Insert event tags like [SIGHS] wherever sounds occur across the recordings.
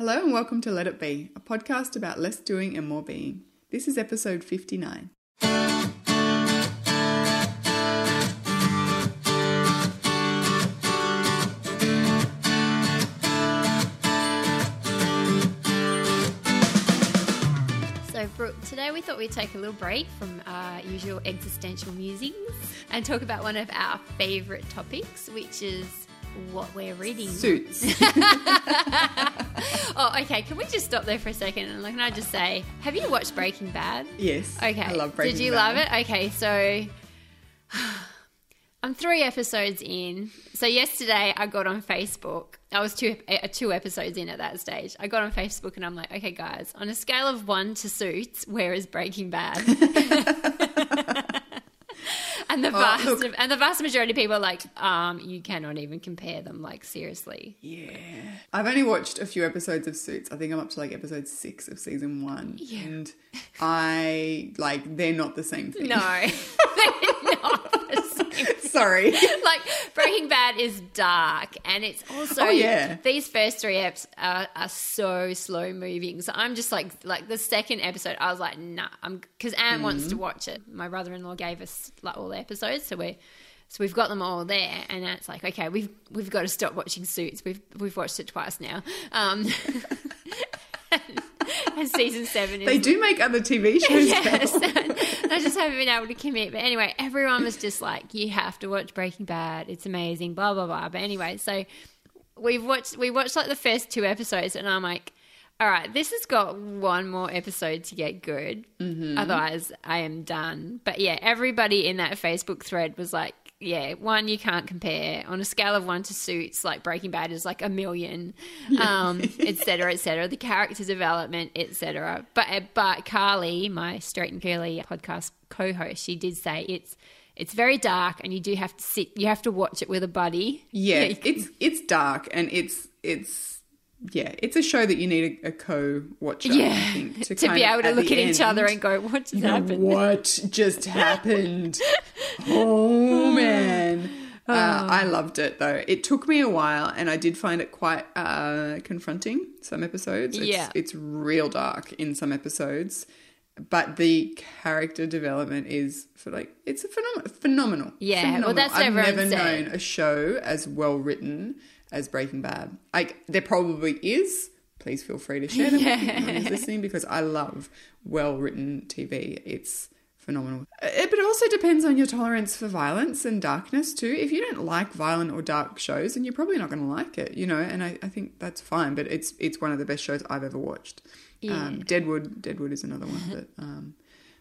Hello and welcome to Let It Be, a podcast about less doing and more being. This is episode 59. So, Brooke, today we thought we'd take a little break from our usual existential musings and talk about one of our favourite topics, which is what we're reading. Suits. [LAUGHS] [LAUGHS] [LAUGHS] Oh, okay. Can we just stop there for a second and can I just say, have you watched Breaking Bad? yes. Okay. I love Breaking Bad. Did you Bad. love it? Okay, so [SIGHS] I'm three episodes in. So yesterday I got on Facebook. I was two uh, two episodes in at that stage. I got on Facebook and I'm like, okay, guys, on a scale of one to Suits, where is Breaking Bad? [LAUGHS] [LAUGHS] and the vast Oh, look. and the vast majority of people are like, um, you cannot even compare them. Like seriously. Yeah. I've only watched a few episodes of Suits. I think I'm up to like episode six of season one. Yeah. And I, like, they're not the same thing. No, [LAUGHS] [LAUGHS] they're not the same Sorry. [LAUGHS] like Breaking Bad is dark, and it's also Oh, yeah. These first three eps are, are so slow moving. So I'm just like like the second episode, I was like, nah, I'm because Ant wants Mm. to watch it. My brother in law gave us like all the episodes, so we're. So we've got them all there, and it's like, okay, we've we've got to stop watching Suits. We've we've watched it twice now, um, [LAUGHS] and [LAUGHS] season seven they do make other TV [LAUGHS] shows. yes. I [LAUGHS] just haven't been able to commit. But anyway, everyone was just like, you have to watch Breaking Bad. It's amazing, blah, blah, blah. But anyway, so we've watched, we watched like the first two episodes, and I'm like, all right, this has got one more episode to get good. Mm-hmm. Otherwise, I am done. But yeah, everybody in that Facebook thread was like, yeah, one you can't compare on a scale of one to suits. Like Breaking Bad is like a million, um, [LAUGHS] et cetera, et cetera. The character development, et cetera. But uh, but Carly, my Straight and Curly podcast co-host, she did say it's it's very dark, and you do have to sit. You have to watch it with a buddy. Yeah, [LAUGHS] can- it's it's dark and it's it's yeah, it's a show that you need a, a co-watcher. I yeah, think, to, kind be of able to at look at each other and go, "What just happened?" What just [LAUGHS] happened? oh man. Uh, I loved it though. It took me a while, and I did find it quite uh, confronting. Some episodes, it's, Yeah. it's real dark in some episodes, but the character development is for like it's a phenom- phenomenal. Yeah, well, that's I've never said. known a show as well written as Breaking Bad. Like there probably is. Please feel free to share them with [LAUGHS] listening because I love well written TV. It's phenomenal. Uh, But it also depends on your tolerance for violence and darkness too. If you don't like violent or dark shows, then you're probably not going to like it, you know. And I, I think that's fine. But it's it's one of the best shows I've ever watched. Um, Deadwood, Deadwood is another one that. Um,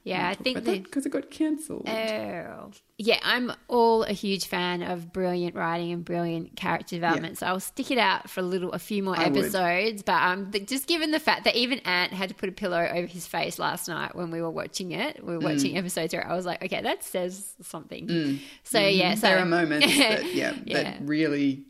yeah, I think because it got cancelled. Oh. Yeah, I'm all a huge fan of brilliant writing and brilliant character development. So I'll stick it out for a little, a few more I would. episodes. But um, just given the fact that even Ant had to put a pillow over his face last night when we were watching it, we were Mm. watching episode three. I was like, okay, that says something. So yeah, so there are moments [LAUGHS] that yeah, Yeah. that really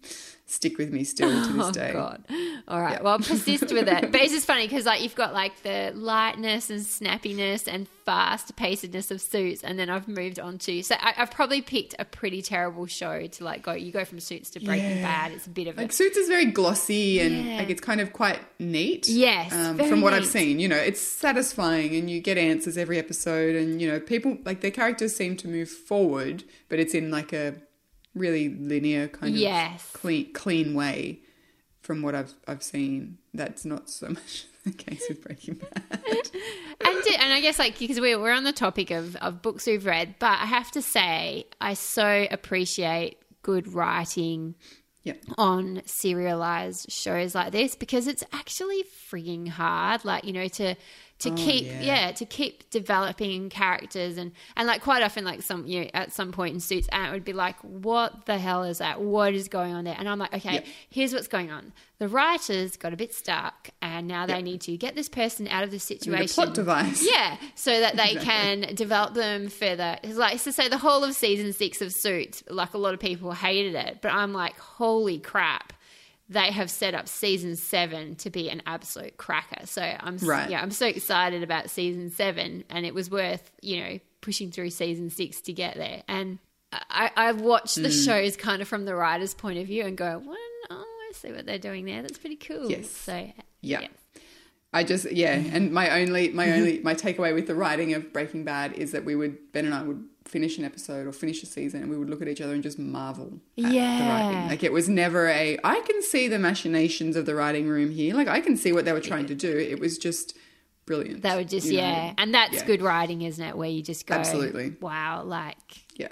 stick with me still to this day. Oh. God! All right, well, persist with it. But it's just funny [LAUGHS] because like you've got like the lightness and snappiness and fast pacedness of Suits, and then I've moved on to so I, I've probably picked a pretty terrible show to like go. You go from Suits to Breaking Yeah. Bad. It's a bit of a Like Suits is very glossy and Yeah. like it's kind of quite neat. Yes, um, from what I've seen, you know, it's satisfying and you get answers every episode, and you know, people like their characters seem to move forward, but it's in like a really linear kind of Yes. clean clean way. From what I've I've seen, that's not so much [LAUGHS] the case with Breaking Bad. [LAUGHS] and and I guess like because we're we're on the topic of of books we've read, but I have to say I so appreciate good writing yeah, on serialized shows like this because it's actually frigging hard like you know to to Oh, keep yeah. yeah. to keep developing characters and and like quite often like some you know at some point in suits Ant would be like what the hell is that what is going on there and i'm like okay Yep. here's what's going on the writers got a bit stuck and now they Yep. need to get this person out of the situation plot device. yeah, so that they Exactly. can develop them further. It's like to say the whole of season six of Suits, like a lot of people hated it, but I'm like, holy crap. They have set up season seven to be an absolute cracker. So I'm Right. yeah, I'm so excited about season seven, and it was worth you know pushing through season six to get there. And I, I watch the Mm. shows kind of from the writer's point of view and go, well, oh, I see what they're doing there. That's pretty cool. Yes. So Yeah. Yeah. I just yeah, and my only my only my takeaway with the writing of Breaking Bad is that we would Ben and I would finish an episode or finish a season and we would look at each other and just marvel Yeah. Like it was never a I can see the machinations of the writing room here. Like I can see what they were trying to do. It was just brilliant. That would just you know? yeah, and that's Yeah. good writing, isn't it? Where you just go, Absolutely. wow, like Yeah.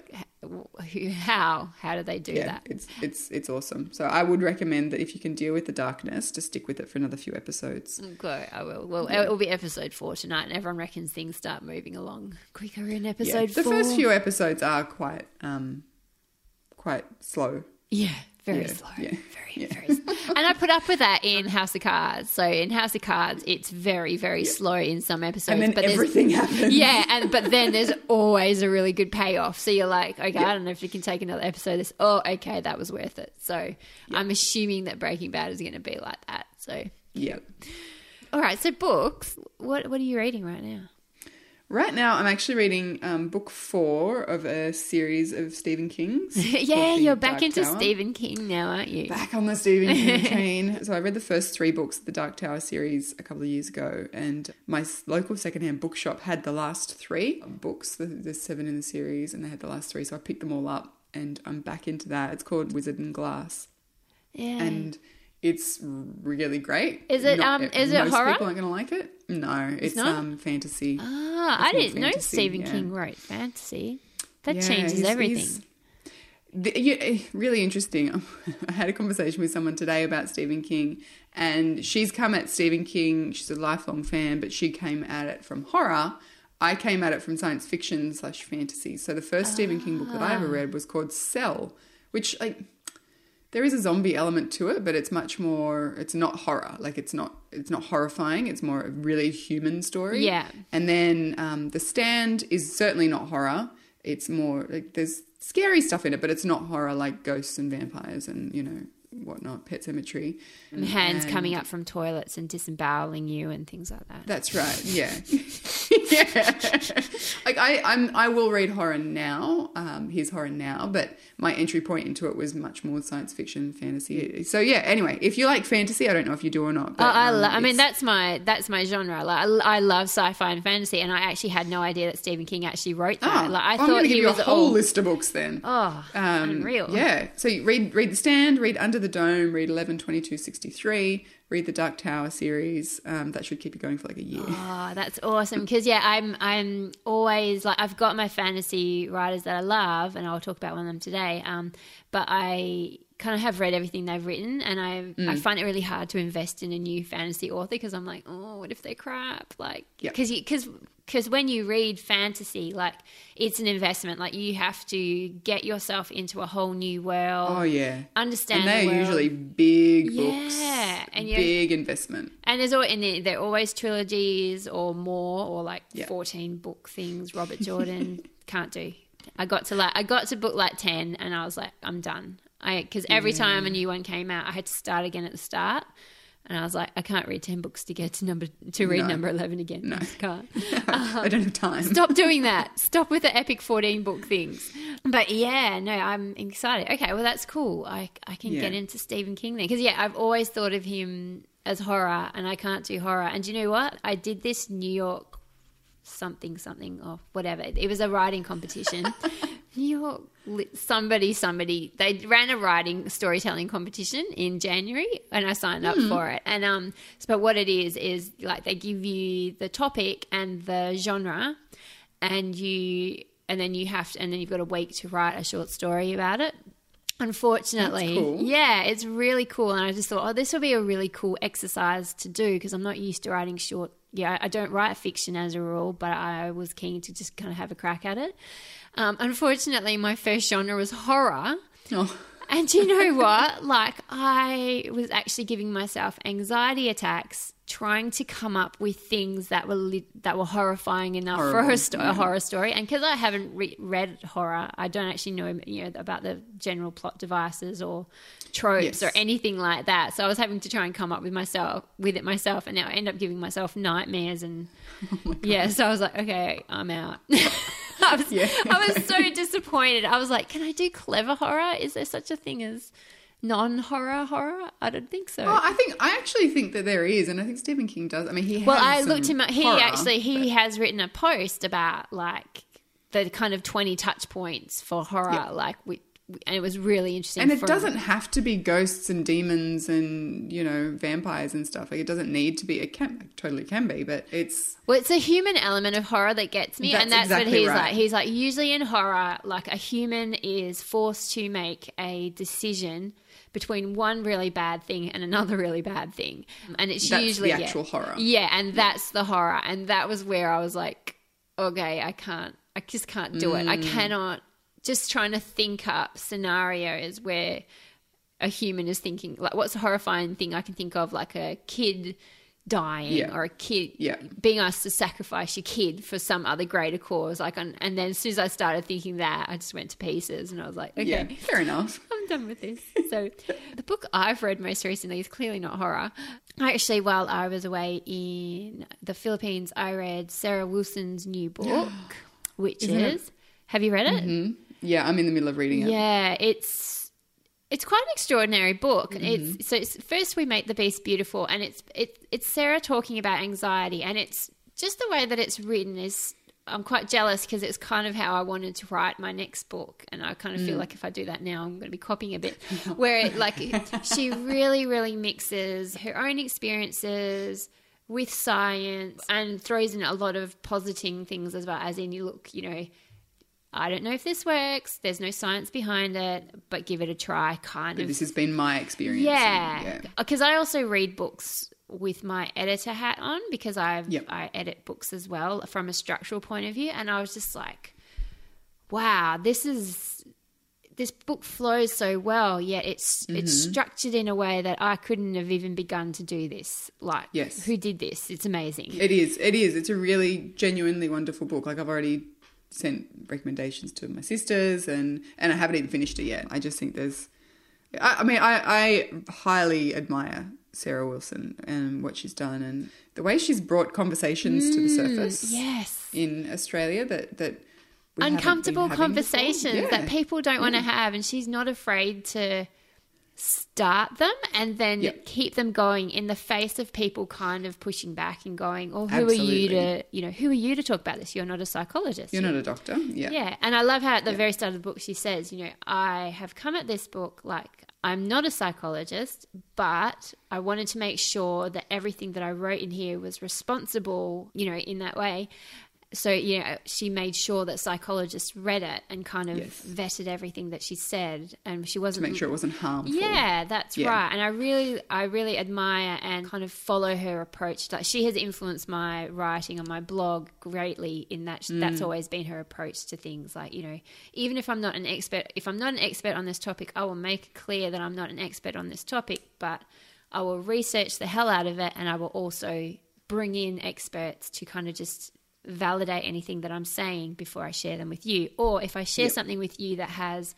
[LAUGHS] how how do they do Yeah, that? it's it's it's awesome. So I would recommend that if you can deal with the darkness, to stick with it for another few episodes. Okay, I will. Well, it will be episode four tonight, and everyone reckons things start moving along quicker in episode Yeah. The four. first few episodes are quite um quite slow. Yeah, very Yeah, slow. yeah, Very, yeah. very slow. And I put up with that in House of Cards. So in House of Cards, it's very, very slow in some episodes. And then but everything happens. Yeah, and but then there's [LAUGHS] always a really good payoff. So you're like, okay, I don't know if you can take another episode. of This, oh, okay, that was worth it. So I'm assuming that Breaking Bad is going to be like that. So Yeah. all right, so books. What what are you reading right now? Right now, I'm actually reading um, book four of a series of Stephen King's. [LAUGHS] yeah, you're back Dark into Tower. Stephen King now, aren't you? Back on the Stephen King [LAUGHS] train. So I read the first three books of the Dark Tower series a couple of years ago, and my local secondhand bookshop had the last three books. th- There's seven in the series, and they had the last three, so I picked them all up, and I'm back into that. It's called Wizard and Glass, Yeah. and it's really great. Is it, um, is it most horror? People aren't going to like it. No, it's, not? um fantasy. ah, I didn't know Stephen yeah. King wrote fantasy. That Yeah, changes he's- everything. he's- the, yeah, eh, really interesting. [LAUGHS] I had a conversation with someone today about Stephen King, and she's come at Stephen King. She's a lifelong fan, but she came at it from horror. I came at it from science fiction slash fantasy. So the first Stephen King book that I Ah. ever read was called Cell, which like there is a zombie element to it, but it's much more. It's not horror. Like it's not. It's not horrifying. It's more a really human story. Yeah. And then um, the stand is certainly not horror. It's more like there's scary stuff in it, but it's not horror like ghosts and vampires and you know whatnot, Pet Sematary. And hands And- coming up from toilets and disemboweling you and things like that. That's right. [LAUGHS] Yeah. yeah. [LAUGHS] like I, I'm, I will read horror now. Um, here's horror now, but my entry point into it was much more science fiction, fantasy. So yeah. Anyway, if you like fantasy, I don't know if you do or not. Oh, But, I, um, lo- I mean, that's my that's my genre. Like, I, I love sci-fi and fantasy, and I actually had no idea that Stephen King actually wrote that. Oh, like, I I'm thought he give you was a whole all list of books then. oh Um, unreal. Yeah. So you read read The Stand, read Under the Dome, read 11, 22, 63, read the Dark Tower series. Um, that should keep you going for like a year. Oh, that's awesome. Because yeah, I'm I'm always like I've got my fantasy writers that I love, and I'll talk about one of them today. Um, but I kind of have read everything they've written, and I I Mm. find it really hard to invest in a new fantasy author because I'm like, oh, what if they're crap? Like, because because because when you read fantasy, like it's an investment. Like you have to get yourself into a whole new world. Oh yeah. Understand And they're world. usually big books. Yeah, and big investment. And there's always, and they're- they're always trilogies or more or like Yeah. 14 book things. Robert Jordan [LAUGHS] can't do. I got to like I got to book like 10 and I was like I'm done. I because every time a new one came out I had to start again at the start. And I was like I can't read 10 books to get to number to read No. number 11 again. No. [LAUGHS] I can't. [LAUGHS] I um, don't have time. Stop doing that. [LAUGHS] Stop with the epic 14 book things. But yeah, no, I'm excited. Okay, well, that's cool. I, I can Yeah. get into Stephen King then. Because, yeah, I've always thought of him as horror, and I can't do horror. And do you know what? I did this New York something, something, or whatever. It was a writing competition. New York, li- somebody, somebody, they ran a writing storytelling competition in January, and I signed up for it. And um, but what it is is like they give you the topic and the genre, and you, and then you have to, and then you've got a week to write a short story about it. Unfortunately, cool. yeah, it's really cool. And I just thought, oh, this will be a really cool exercise to do because I'm not used to writing short. Yeah, I don't write fiction as a rule, but I was keen to just kind of have a crack at it. Um, unfortunately, my first genre was horror. Oh, And do you know [LAUGHS] what? Like, I was actually giving myself anxiety attacks trying to come up with things that were li- that were horrifying enough for a, sto- a horror story. And because I haven't re- read horror, I don't actually know you know about the general plot devices or tropes Yes. or anything like that. So I was having to try and come up with myself with it myself, and now I end up giving myself nightmares and [LAUGHS] yeah. So I was like, okay, I'm out. [LAUGHS] I was, Yeah. I was so disappointed. I was like, can I do clever horror? Is there such a thing as non-horror horror? I don't think so. Oh, I think I actually think that there is, and I think Stephen King does. I mean, he. well, has I looked him. up. He horror, actually he but- has written a post about like the kind of twenty touch points for horror, Yeah. like we, and it was really interesting. and it doesn't have to be ghosts and demons and you know vampires and stuff. Like it doesn't need to be. It can it totally can be, but it's Well, it's a human element of horror that gets me, and That's that's exactly what he's right. like. He's like, usually in horror, like a human is forced to make a decision between one really bad thing and another [LAUGHS] really bad thing, and it's That's the usually yeah. actual horror. Yeah, and that's the horror, and that was where I was like, okay, I can't, I just can't do it. I Mm. cannot. Just trying to think up scenarios where a human is thinking like what's a horrifying thing I can think of like a kid dying Yeah. or a kid Yeah. being asked to sacrifice your kid for some other greater cause like and, and then as soon as I started thinking that I just went to pieces and I was like okay yeah, fair enough. [LAUGHS] I'm done with this. So, the book I've read most recently is clearly not horror. I actually, while I was away in the Philippines, I read Sarah Wilson's new book, [GASPS] which Isn't it- is. Have you read it? Mm-hmm. Yeah, I'm in the middle of reading it. Yeah, it's it's quite an extraordinary book. Mm-hmm. It's so it's, first we make the beast beautiful, and it's it, it's Sarah talking about anxiety, and it's just the way that it's written is. I'm quite jealous because it's kind of how I wanted to write my next book, and I kind of Mm. feel like if I do that now, I'm going to be copying a bit. [LAUGHS] Where it, like she really, really mixes her own experiences with science and throws in a lot of positing things as well. As in, you look, you know, I don't know if this works. There's no science behind it, but give it a try, kind But of. this has been my experience. Yeah, because I also read books with my editor hat on because I Yep. I edit books as well from a structural point of view, and I was just like, wow, this is this book flows so well, yet it's it's Mm-hmm. structured in a way that I couldn't have even begun to do this. Like, Yes. who did this? It's amazing. It is. It is. It's a really genuinely wonderful book. Like I've already sent recommendations to my sisters, and and I haven't even finished it yet. I just think there's. I, I mean, I, I highly admire Sarah Wilson and what she's done, and the way she's brought conversations to the mm, surface Yes. in Australia that that we haven't been uncomfortable conversations Yeah. that people don't want to have and she's not afraid to start them and then Yep. keep them going in the face of people kind of pushing back and going oh who are you to you know who are you to talk about this you're not a psychologist You're not a doctor. Yeah. yeah and i love how at the very start of the book she says you know i have come at this book like i'm not a psychologist but i wanted to make sure that everything that i wrote in here was responsible you know in that way so you know she made sure that psychologists read it and kind of Yes. vetted everything that she said and she wasn't To make sure it wasn't harmful. yeah, that's Yeah. right. And I really, I really admire and kind of follow her approach. Like she has influenced my writing on my blog greatly. In that, Mm. that's always been her approach to things. Like you know, even if I'm not an expert, if I'm not an expert on this topic, I will make it clear that I'm not an expert on this topic. But I will research the hell out of it, and I will also bring in experts to kind of just validate anything that I'm saying before I share them with you. Or if I share Yep. something with you that has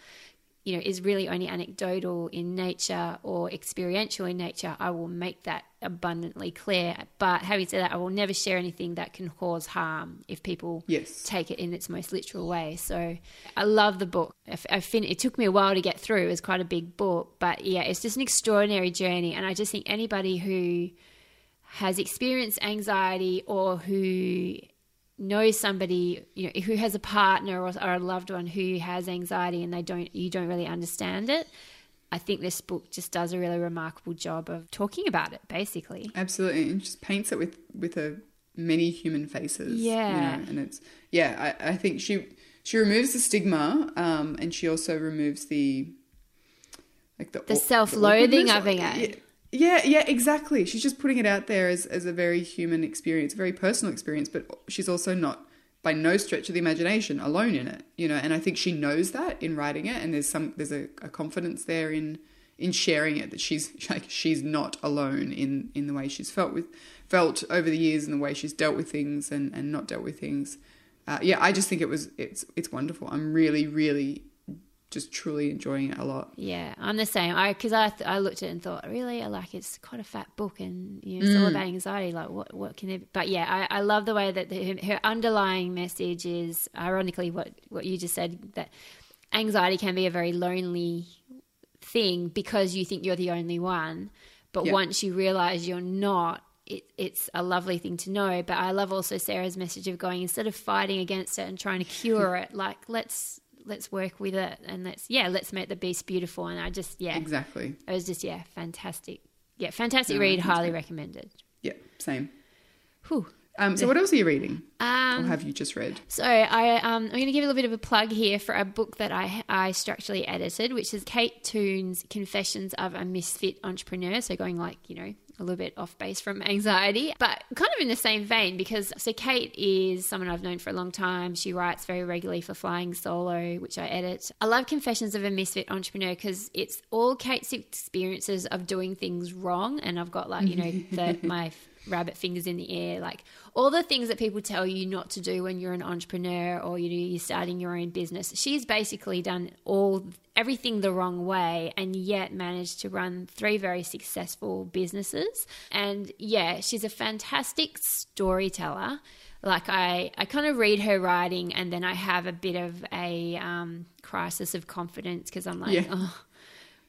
you know, is really only anecdotal in nature or experiential in nature, I will make that abundantly clear. But having said that, I will never share anything that can cause harm if people Yes. take it in its most literal way. So I love the book. I fin- it took me a while to get through. It was quite a big book, but yeah, it's just an extraordinary journey. And I just think anybody who has experienced anxiety or who knows somebody you know who has a partner or, or a loved one who has anxiety and they don't you don't really understand it i think this book just does a really remarkable job of talking about it basically Absolutely, and just paints it with with a many human faces. you Yeah. know, and it's yeah. I, I think she she removes the stigma, um, and she also removes the like the The self-loathing awkwardness. of it. Yeah, yeah, exactly. She's just putting it out there as as a very human experience, a very personal experience, but she's also not by no stretch of the imagination alone in it, you know. And I think she knows that in writing it, and there's some there's a, a confidence there in in sharing it that she's [LAUGHS] like she's not alone in in the way she's felt with felt over the years and the way she's dealt with things and and not dealt with things. Uh, yeah, I just think it was it's it's wonderful. I'm really really just truly enjoying it a lot. yeah i'm the same i because I, th- I looked at it and thought really I like it's quite a fat book and you know it's all mm. about anxiety like what what can it but yeah i, I love the way that the, her underlying message is ironically what what you just said that anxiety can be a very lonely thing because you think you're the only one. But Yeah. once you realize you're not, it, it's a lovely thing to know. But I love also Sarah's message of going instead of fighting against it and trying to cure [LAUGHS] it, like let's let's work with it and let's yeah let's make the beast beautiful. And I just yeah Exactly. it was just yeah fantastic yeah fantastic No, read highly recommended. Yeah, same. Whew. Um, so what else are you reading? Um, or have you just read? So I, um, I'm going to give a little bit of a plug here for a book that I, I structurally edited, which is Kate Toon's Confessions of a Misfit Entrepreneur. So going like, you know, a little bit off base from anxiety, but kind of in the same vein because so Kate is someone I've known for a long time. She writes very regularly for Flying Solo, which I edit. I love Confessions of a Misfit Entrepreneur because it's all Kate's experiences of doing things wrong, and I've got like you know the, my rabbit fingers in the air, like all the things that people tell you not to do when you're an entrepreneur or you know, you're starting your own business. She's basically done all everything the wrong way and yet managed to run three very successful businesses. And yeah, she's a fantastic storyteller. Like I, I kind of read her writing and then I have a bit of a um, crisis of confidence because I'm like, Yeah. oh,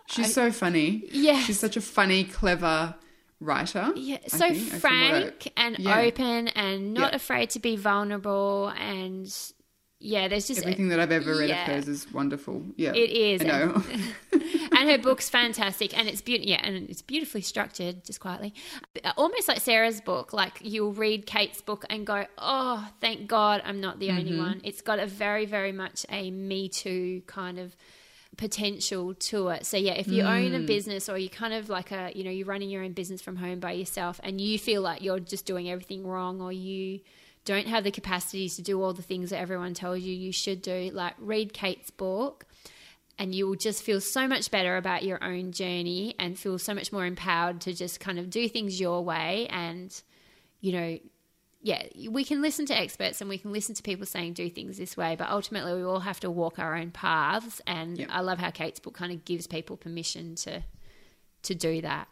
She's so funny. Yeah. She's such a funny, clever writer. Yeah, so think, from I- frank and Yeah. open and not Yeah. afraid to be vulnerable and yeah, there's just Everything that I've ever read Yeah. of hers is wonderful. Yeah, It is, I know. and [LAUGHS] her book's fantastic and it's beautiful yeah and it's beautifully structured just quietly almost like sarah's book like you'll read kate's book and go oh thank god i'm not the only Mm-hmm. one it's got a very very much a me too kind of potential to it so yeah if you own Mm. a business or you kind of like a you know you're running your own business from home by yourself and you feel like you're just doing everything wrong or you don't have the capacities to do all the things that everyone tells you you should do like read kate's book and you will just feel so much better about your own journey and feel so much more empowered to just kind of do things your way and you know yeah we can listen to experts and we can listen to people saying do things this way but ultimately we all have to walk our own paths and Yeah. i love how kate's book kind of gives people permission to to do that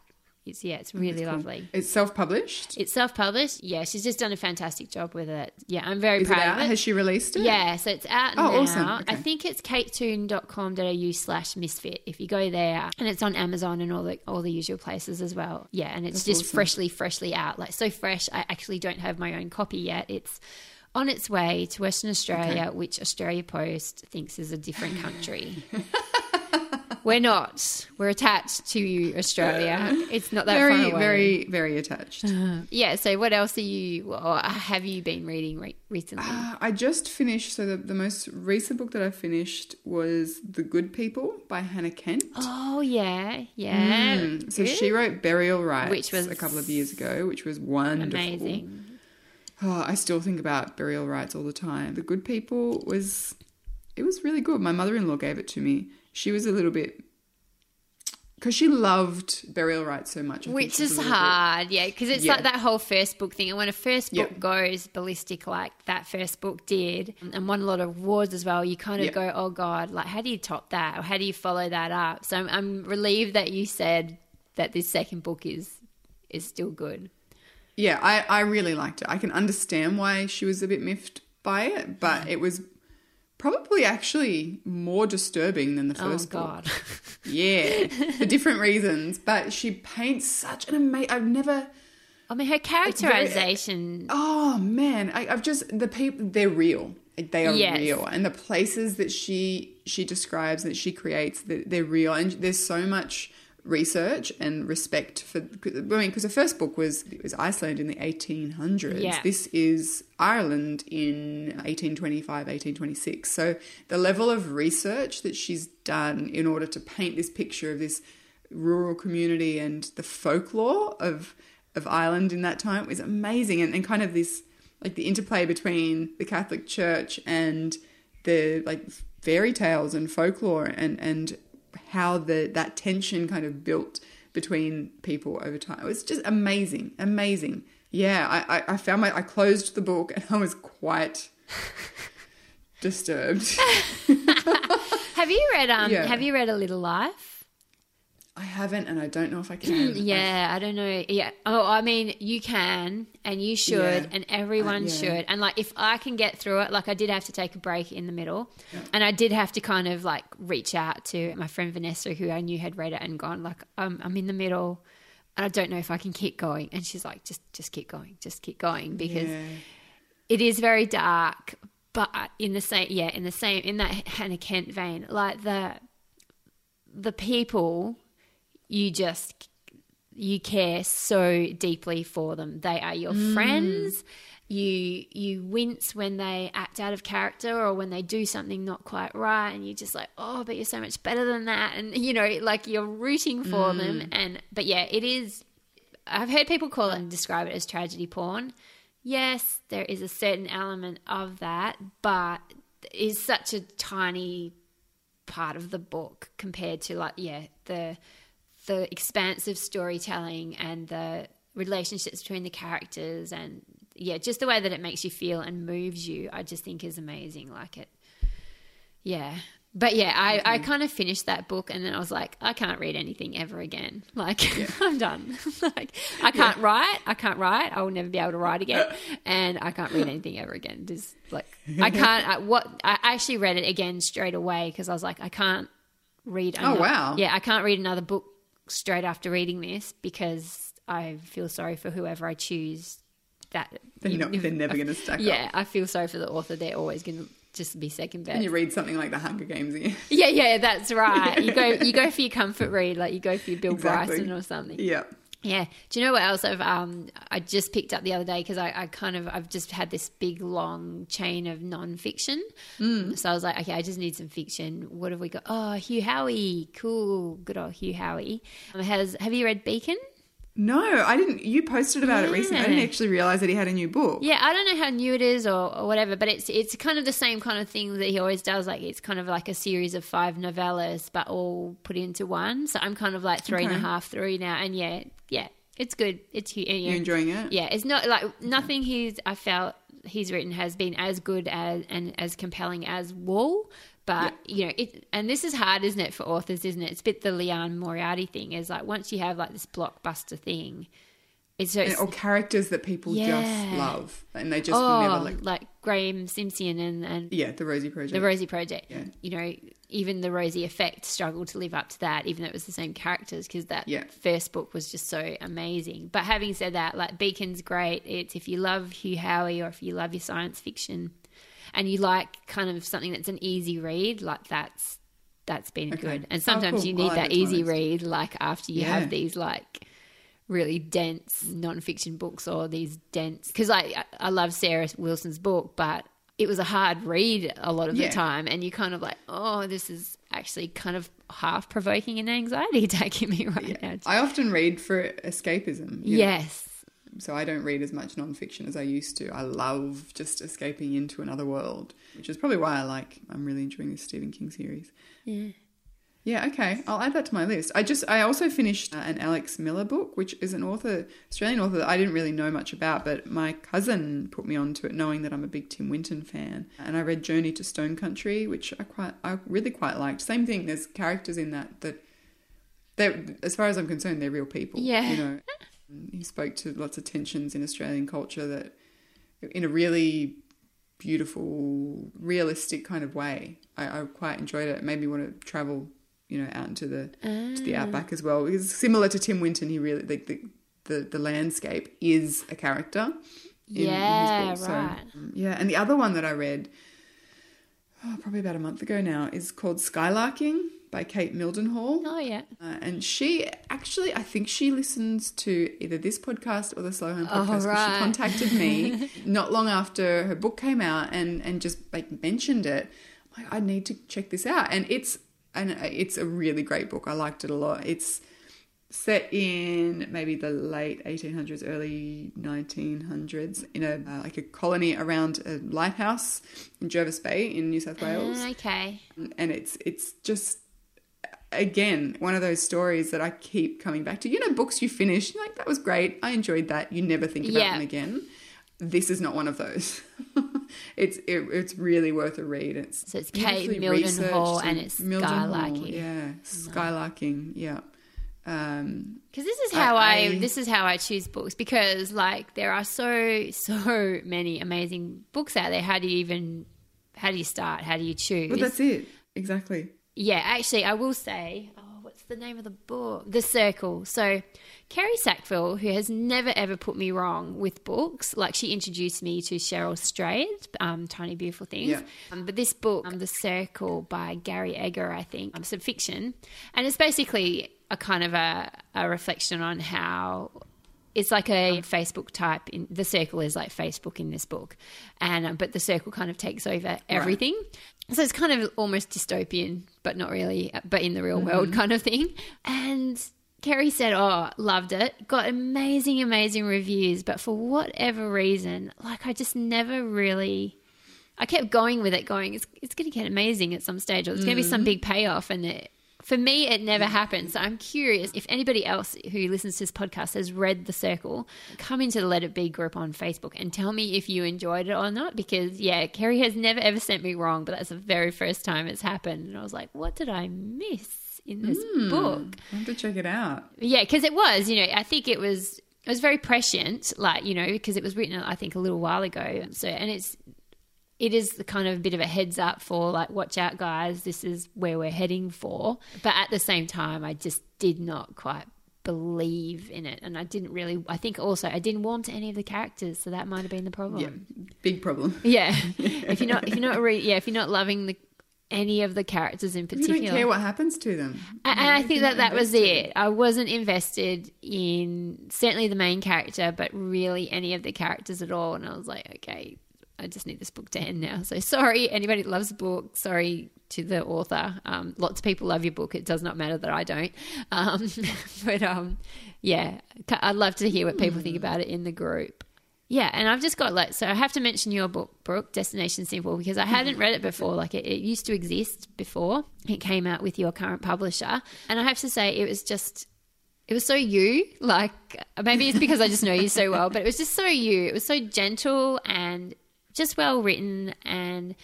it's yeah it's oh, really Cool. lovely It's self-published. it's self-published yeah she's just done a fantastic job with it yeah i'm very Is it proud out? of it Has she released it? yeah, so it's out Oh, now. awesome. I think it's katetoon.com.au slash misfit if you go there. And it's on Amazon and all the all the usual places as well. Yeah, and it's That's just awesome. freshly, freshly out. Like so fresh. I actually don't have my own copy yet. It's on its way to Western Australia, Okay. which Australia Post thinks is a different country. [LAUGHS] We're not. We're attached to Australia. It's not that very, far away. very, very attached. [LAUGHS] Yeah. So, what else are you, or have you been reading re- recently? Uh, I just finished. So the, the most recent book that I finished was *The Good People* by Hannah Kent. Oh yeah, yeah. Mm, So she wrote *Burial Rites*, Which was a couple of years ago, which was wonderful. amazing. Oh, I still think about burial rites all the time. The Good People was, it was really good. My mother-in-law gave it to me. She was a little bit, because she loved burial rites so much. I Which is little bit- hard, yeah, because it's Yeah. like that whole first book thing. And when a first book Yeah. goes ballistic like that first book did, and won a lot of awards as well, you kind of Yeah. go, "Oh God, like how do you top that, or how do you follow that up?" So I'm, I'm relieved that you said that this second book is is still good. Yeah, I, I really liked it. I can understand why she was a bit miffed by it, but it was probably actually more disturbing than the Oh first book. God, [LAUGHS] Yeah, for different reasons. But she paints such an amazing. I've never. I mean her characterization. Oh man, I, I've just the people. They're real. They are Yes. real, and the places that she she describes that she creates, they're, they're real. And there's so much research and respect for. I mean, because the first book was it was Iceland in the 1800s. Yeah. This is Ireland in 1825, 1826. So the level of research that she's done in order to paint this picture of this rural community and the folklore of of Ireland in that time was amazing and, and kind of this like the interplay between the Catholic Church and the like fairy tales and folklore and and how the that tension kind of built between people over time. It was just amazing, amazing. Yeah, I, I, I found my I closed the book and [LAUGHS] I was quite disturbed. [LAUGHS] Have you read um? [LAUGHS] Yeah. Have you read A Little Life? I haven't, and I don't know if I can. [CLEARS THROAT] Yeah, I don't know. Yeah. Oh, I mean, you can and you should, Yeah. and everyone Uh, yeah. should. And like, if I can get through it, like, I did have to take a break in the middle, and I did have to kind of like reach out to my friend Vanessa, who I knew had read it and gone, like, I'm, I'm in the middle, and I don't know if I can keep going. And she's like, just, just keep going, just keep going, because Yeah. it is very dark, but in the same, yeah, in the same, in that Hannah Kent vein, like the, the people you just you care so deeply for them. They are your mm. friends. You you wince when they act out of character or when they do something not quite right, and you're just like, oh, but you're so much better than that, and you know, like you're rooting for mm. them. And but yeah, it is. I've heard people call it and describe it as tragedy porn. Yes, there is a certain element of that, but is such a tiny part of the book compared to like yeah the the expansive storytelling and the relationships between the characters and yeah just the way that it makes you feel and moves you i just think is amazing. Like it yeah. But yeah i i mm-hmm. kind of finished that book and then i was like i can't read anything ever again. [LAUGHS] Like [LAUGHS] i'm done. [LAUGHS] Like i can't write i can't write i will never be able to write again. And i can't read anything ever again. Just like i can't I, what i actually read it again straight away because i was like i can't read Oh, wow. yeah i can't read another book straight after reading this because i feel sorry for whoever i choose that They're, not, they're never going to stack up. yeah up. i feel sorry for the author they're always going to just be second best And you read something like The Hunger Games, you- [LAUGHS] yeah yeah that's right you go you go [LAUGHS] for your comfort read like you go for your bill Exactly. bryson or something yeah. Yeah. Do you know what else I've um I just picked up the other day because I, I kind of I've just had this big long chain of non-fiction. Mm. So I was like, okay, I just need some fiction. What have we got? Oh, Hugh Howey, cool, good old Hugh Howey. Um, has have you read Beacon? No, I didn't. You posted about it recently. I didn't actually realize that he had a new book. Yeah, I don't know how new it is or, or whatever, but it's it's kind of the same kind of thing that he always does. Like it's kind of like a series of five novellas, but all put into one. So I'm kind of like three and a half through now, and yeah, yeah, it's good. It's Hugh. You enjoying it? Yeah, it's not like nothing he's I felt he's written has been as good as and as compelling as Wool. But you know, it and this is hard, isn't it, for authors, isn't it? It's a bit the Liane Moriarty thing. Is like once you have like this blockbuster thing, it's so And, or characters that people just love, and they just oh, never like. like Graeme Simsion and and Yeah, the Rosie Project. the Rosie Project. Yeah. You know, even the Rosie Effect struggled to live up to that, even though it was the same characters, because that Yeah. first book was just so amazing. But having said that, like Beacon's great. It's if you love Hugh Howey or if you love your science fiction, and you like kind of something that's an easy read, like that's that's been Okay. good. And Oh, sometimes cool. you need that that to my easy read, like after you Yeah. have these like really dense non-fiction books or these dense because I I love Sarah Wilson's book, but it was a hard read a lot of Yeah. the time, and you kind of like, oh, this is actually kind of half provoking and anxiety [LAUGHS] taking me right now. I often read for escapism. you know, Yes, so I don't read as much nonfiction as I used to. I love just escaping into another world, which is probably why I like. I'm really enjoying this Stephen King series. yeah. Yeah, okay. I'll add that to my list. I just I also finished uh, an Alex Miller book, which is an author, Australian author that I didn't really know much about, but my cousin put me onto it, knowing that I'm a big Tim Winton fan. And I read Journey to Stone Country, which I quite I really quite liked. Same thing. There's characters in that that they, as far as I'm concerned, they're real people. Yeah. you know. [LAUGHS] He spoke to lots of tensions in Australian culture that, in a really beautiful, realistic kind of way. I, I quite enjoyed it. It made me want to travel, you know, out into the to the outback as well. Because similar to Tim Winton, he really like the the, the landscape is a character. in- in his Yeah, book. Right. um, yeah, and the other one that I read, oh, probably about a month ago now, is called Skylarking by Kate Mildenhall. Oh yeah. Uh, and she actually, I think she listens to either this podcast or the Slow Home Oh, right. She contacted me [LAUGHS] not long after her book came out and and just like mentioned it. I'm like, I need to check this out, and it's and it's a really great book. I liked it a lot. It's set in maybe the late 1800s, early 1900s in a uh, like a colony around a lighthouse in Jervis Bay in New South Wales Uh, okay. and it's it's just again one of those stories that I keep coming back to. You know, books you finish, like that was great, I enjoyed that. You never think about Yeah. them again. This is not one of those. [LAUGHS] it's it, it's really worth a read. It's So it's Kate Mildenhall researched and it's Skylarking. Yeah, skylarking. Yeah, Um, Because this is how I, I- this is how I choose books because like there are so so many amazing books out there. How do you even how do you start? How do you choose? but that's it. Exactly. yeah, actually, I will say. Oh, the name of the book? The Circle. So, Kerri Sackville, who has never ever put me wrong with books, like she introduced me to Cheryl Strayed, um, Tiny Beautiful Things. Yeah. Um, but this book, um, The Circle by Gary Egger, I think, um, some fiction, and it's basically a kind of a, a reflection on how it's like a Facebook type. In the circle is like Facebook in this book, and um, but the circle kind of takes over everything. So it's kind of almost dystopian, but not really, but in the real world kind of thing. And Kerri said, "Oh, loved it. Got amazing, amazing reviews, but for whatever reason, like I just never really." I kept going with it, going, it's, it's going to get amazing at some stage, or it's going to be some big payoff. And it, for me, it never mm. happened. So I'm curious if anybody else who listens to this podcast has read The Circle, come into the Let It Be group on Facebook and tell me if you enjoyed it or not. Because, yeah, Kerri has never ever sent me wrong, but that's the very first time it's happened. And I was like, what did I miss in this hmm. book? I have to check it out. Yeah, because it was, you know, I think it was it was very prescient, like you know, because it was written, I think, a little while ago. So, and it's it is the kind of a bit of a heads up for like, watch out, guys, this is where we're heading for. But at the same time, I just did not quite believe in it, and I didn't really. I think also I didn't warm to any of the characters, so that might have been the problem. Yeah, big problem. [LAUGHS] Yeah, [LAUGHS] if you're not, if you're not, re- yeah, if you're not loving the any of the characters in You particular, don't care what happens to them. and, and I think that that was it. I wasn't invested in certainly the main character, but really any of the characters at all. And I was like, okay, I just need this book to end now. So sorry, anybody that loves the book. Sorry to the author. Um, lots of people love your book. It does not matter that I don't. Um, [LAUGHS] but um, yeah, I'd love to hear what people think about it in the group. Yeah, and I've just got like so I have to mention your book, Brooke, Destination Simple, because I hadn't read it before. Like it, it used to exist before it came out with your current publisher, and I have to say it was just it was so you. Like maybe it's because I just know you so well, but it was just so you. It was so gentle and just well written, and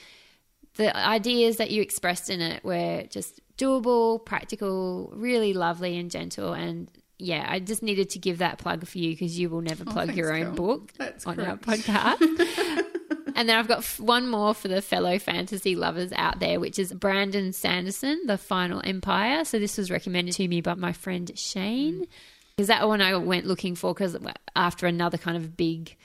the ideas that you expressed in it were just doable, practical, really lovely and gentle, and yeah, I just needed to give that plug for you because you will never oh, plug thanks, your own girl. book That's on our podcast. [LAUGHS] and then I've got f- one more for the fellow fantasy lovers out there, which is Brandon Sanderson, The Final Empire. So this was recommended to me by my friend Shane. Mm. Because that one I went looking for because after another kind of big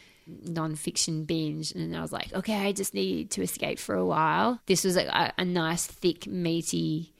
non-fiction binge and I was like okay I just need to escape for a while this was a, a nice thick meaty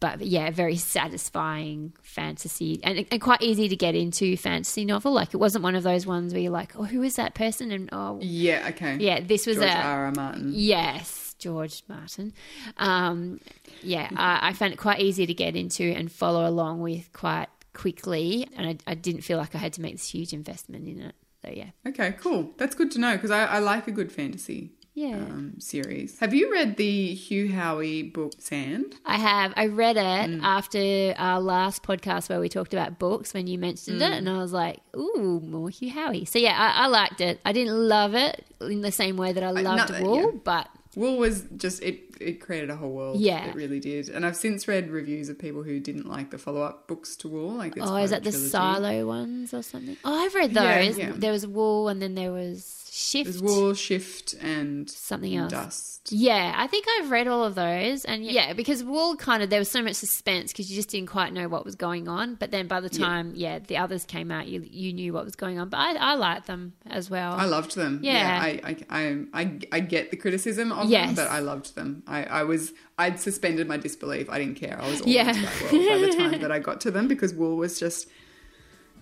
but yeah, very satisfying fantasy and, and quite easy to get into fantasy novel. Like it wasn't one of those ones where you're like, oh, who is that person? And oh, Yeah, okay. yeah, this was George a R. R. Martin. yes, George Martin. Um, yeah, I, I found it quite easy to get into and follow along with quite quickly, and I, I didn't feel like I had to make this huge investment in it. So yeah, Okay, cool. That's good to know because I, I like a good fantasy yeah. um, series. Have you read the Hugh Howey book Sand? I have. I read it Mm. after our last podcast where we talked about books when you mentioned Mm. it, and I was like, "Ooh, more Hugh Howey." So yeah, I, I liked it. I didn't love it in the same way that I loved Wool, yeah. but Wool was just it. It created a whole world. Yeah. it really did. And I've since read reviews of people who didn't like the follow up books to Wool. Like, it's oh, is that the trilogy. silo ones or something? Oh, I've read Yeah, those. yeah. There was Wool, and then there was Shift. There's Wool, Shift, and Something else. Dust. Yeah, I think I've read all of those, and yeah, because Wool kind of there was so much suspense because you just didn't quite know what was going on. But then by the time yeah, the others came out, you you knew what was going on. But I, I liked them as well. I loved them. Yeah. I, I, I, I, I get the criticism of Yes. them, but I loved them. I, I was, I'd suspended my disbelief. I didn't care. I was all Yeah. into that world by the time [LAUGHS] that I got to them because Wool was just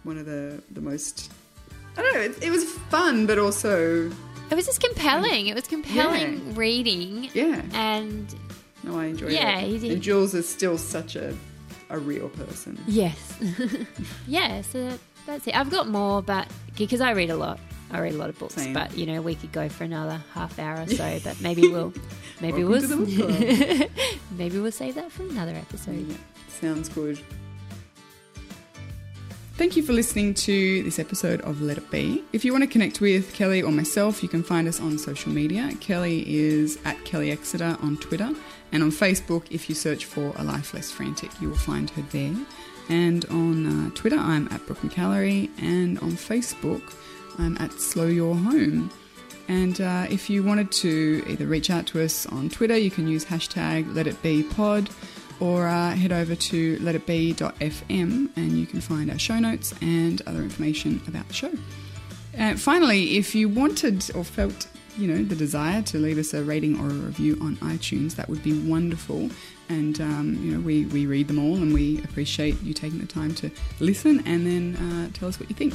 one of the, the most, I don't know, it, it was fun, but also, it was just compelling. It was compelling reading, yeah, and no, I enjoyed Yeah, it. he did. And Jules is still such a, a real person. yes, [LAUGHS] yeah. So that, that's it. I've got more, but because I read a lot. I read a lot of books, Same. but you know we could go for another half hour or so. [LAUGHS] But maybe we'll, maybe Welcome we'll, to the book club. [LAUGHS] maybe we'll save that for another episode. Yeah, sounds good. Thank you for listening to this episode of Let It Be. If you want to connect with Kelly or myself, you can find us on social media. Kelly is at Kelly Exeter on Twitter, and on Facebook, if you search for A Life Less Frantic, you will find her there. And on uh, Twitter, I'm at Brooke McAlary. And on Facebook, I'm at Slow Your Home. And uh, if you wanted to either reach out to us on Twitter, you can use hashtag Let It Be Pod or uh, head over to letitbe.fm and you can find our show notes and other information about the show. Uh, finally, if you wanted or felt you know the desire to leave us a rating or a review on iTunes, that would be wonderful. And um, you know we, we read them all and we appreciate you taking the time to listen and then uh, tell us what you think.